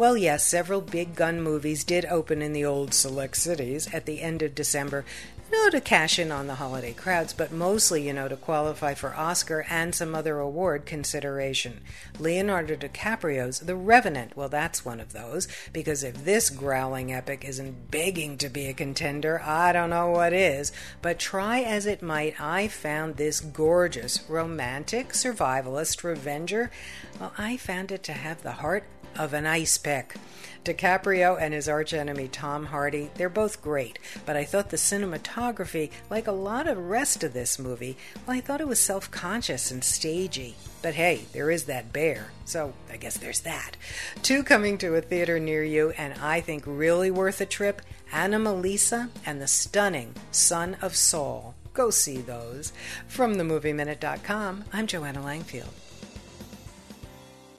Well, yes, several big gun movies did open in the old select cities at the end of December, you know, to cash in on the holiday crowds, but mostly, you know, to qualify for Oscar and some other award consideration. Leonardo DiCaprio's The Revenant, well, that's one of those, because if this growling epic isn't begging to be a contender, I don't know what is. But try as it might, I found this gorgeous, romantic, survivalist revenger. Well, I found it to have the heart of an ice pick. DiCaprio and his archenemy Tom Hardy, they're both great, but I thought the cinematography, like a lot of rest of this movie, well, I thought it was self conscious and stagey. But hey, there is that bear, so I guess there's that. Two coming to a theater near you, and I think really worth a trip Anna Anomalisa and the stunning Son of Saul. Go see those. From themovieminute.com, I'm Joanna Langfield.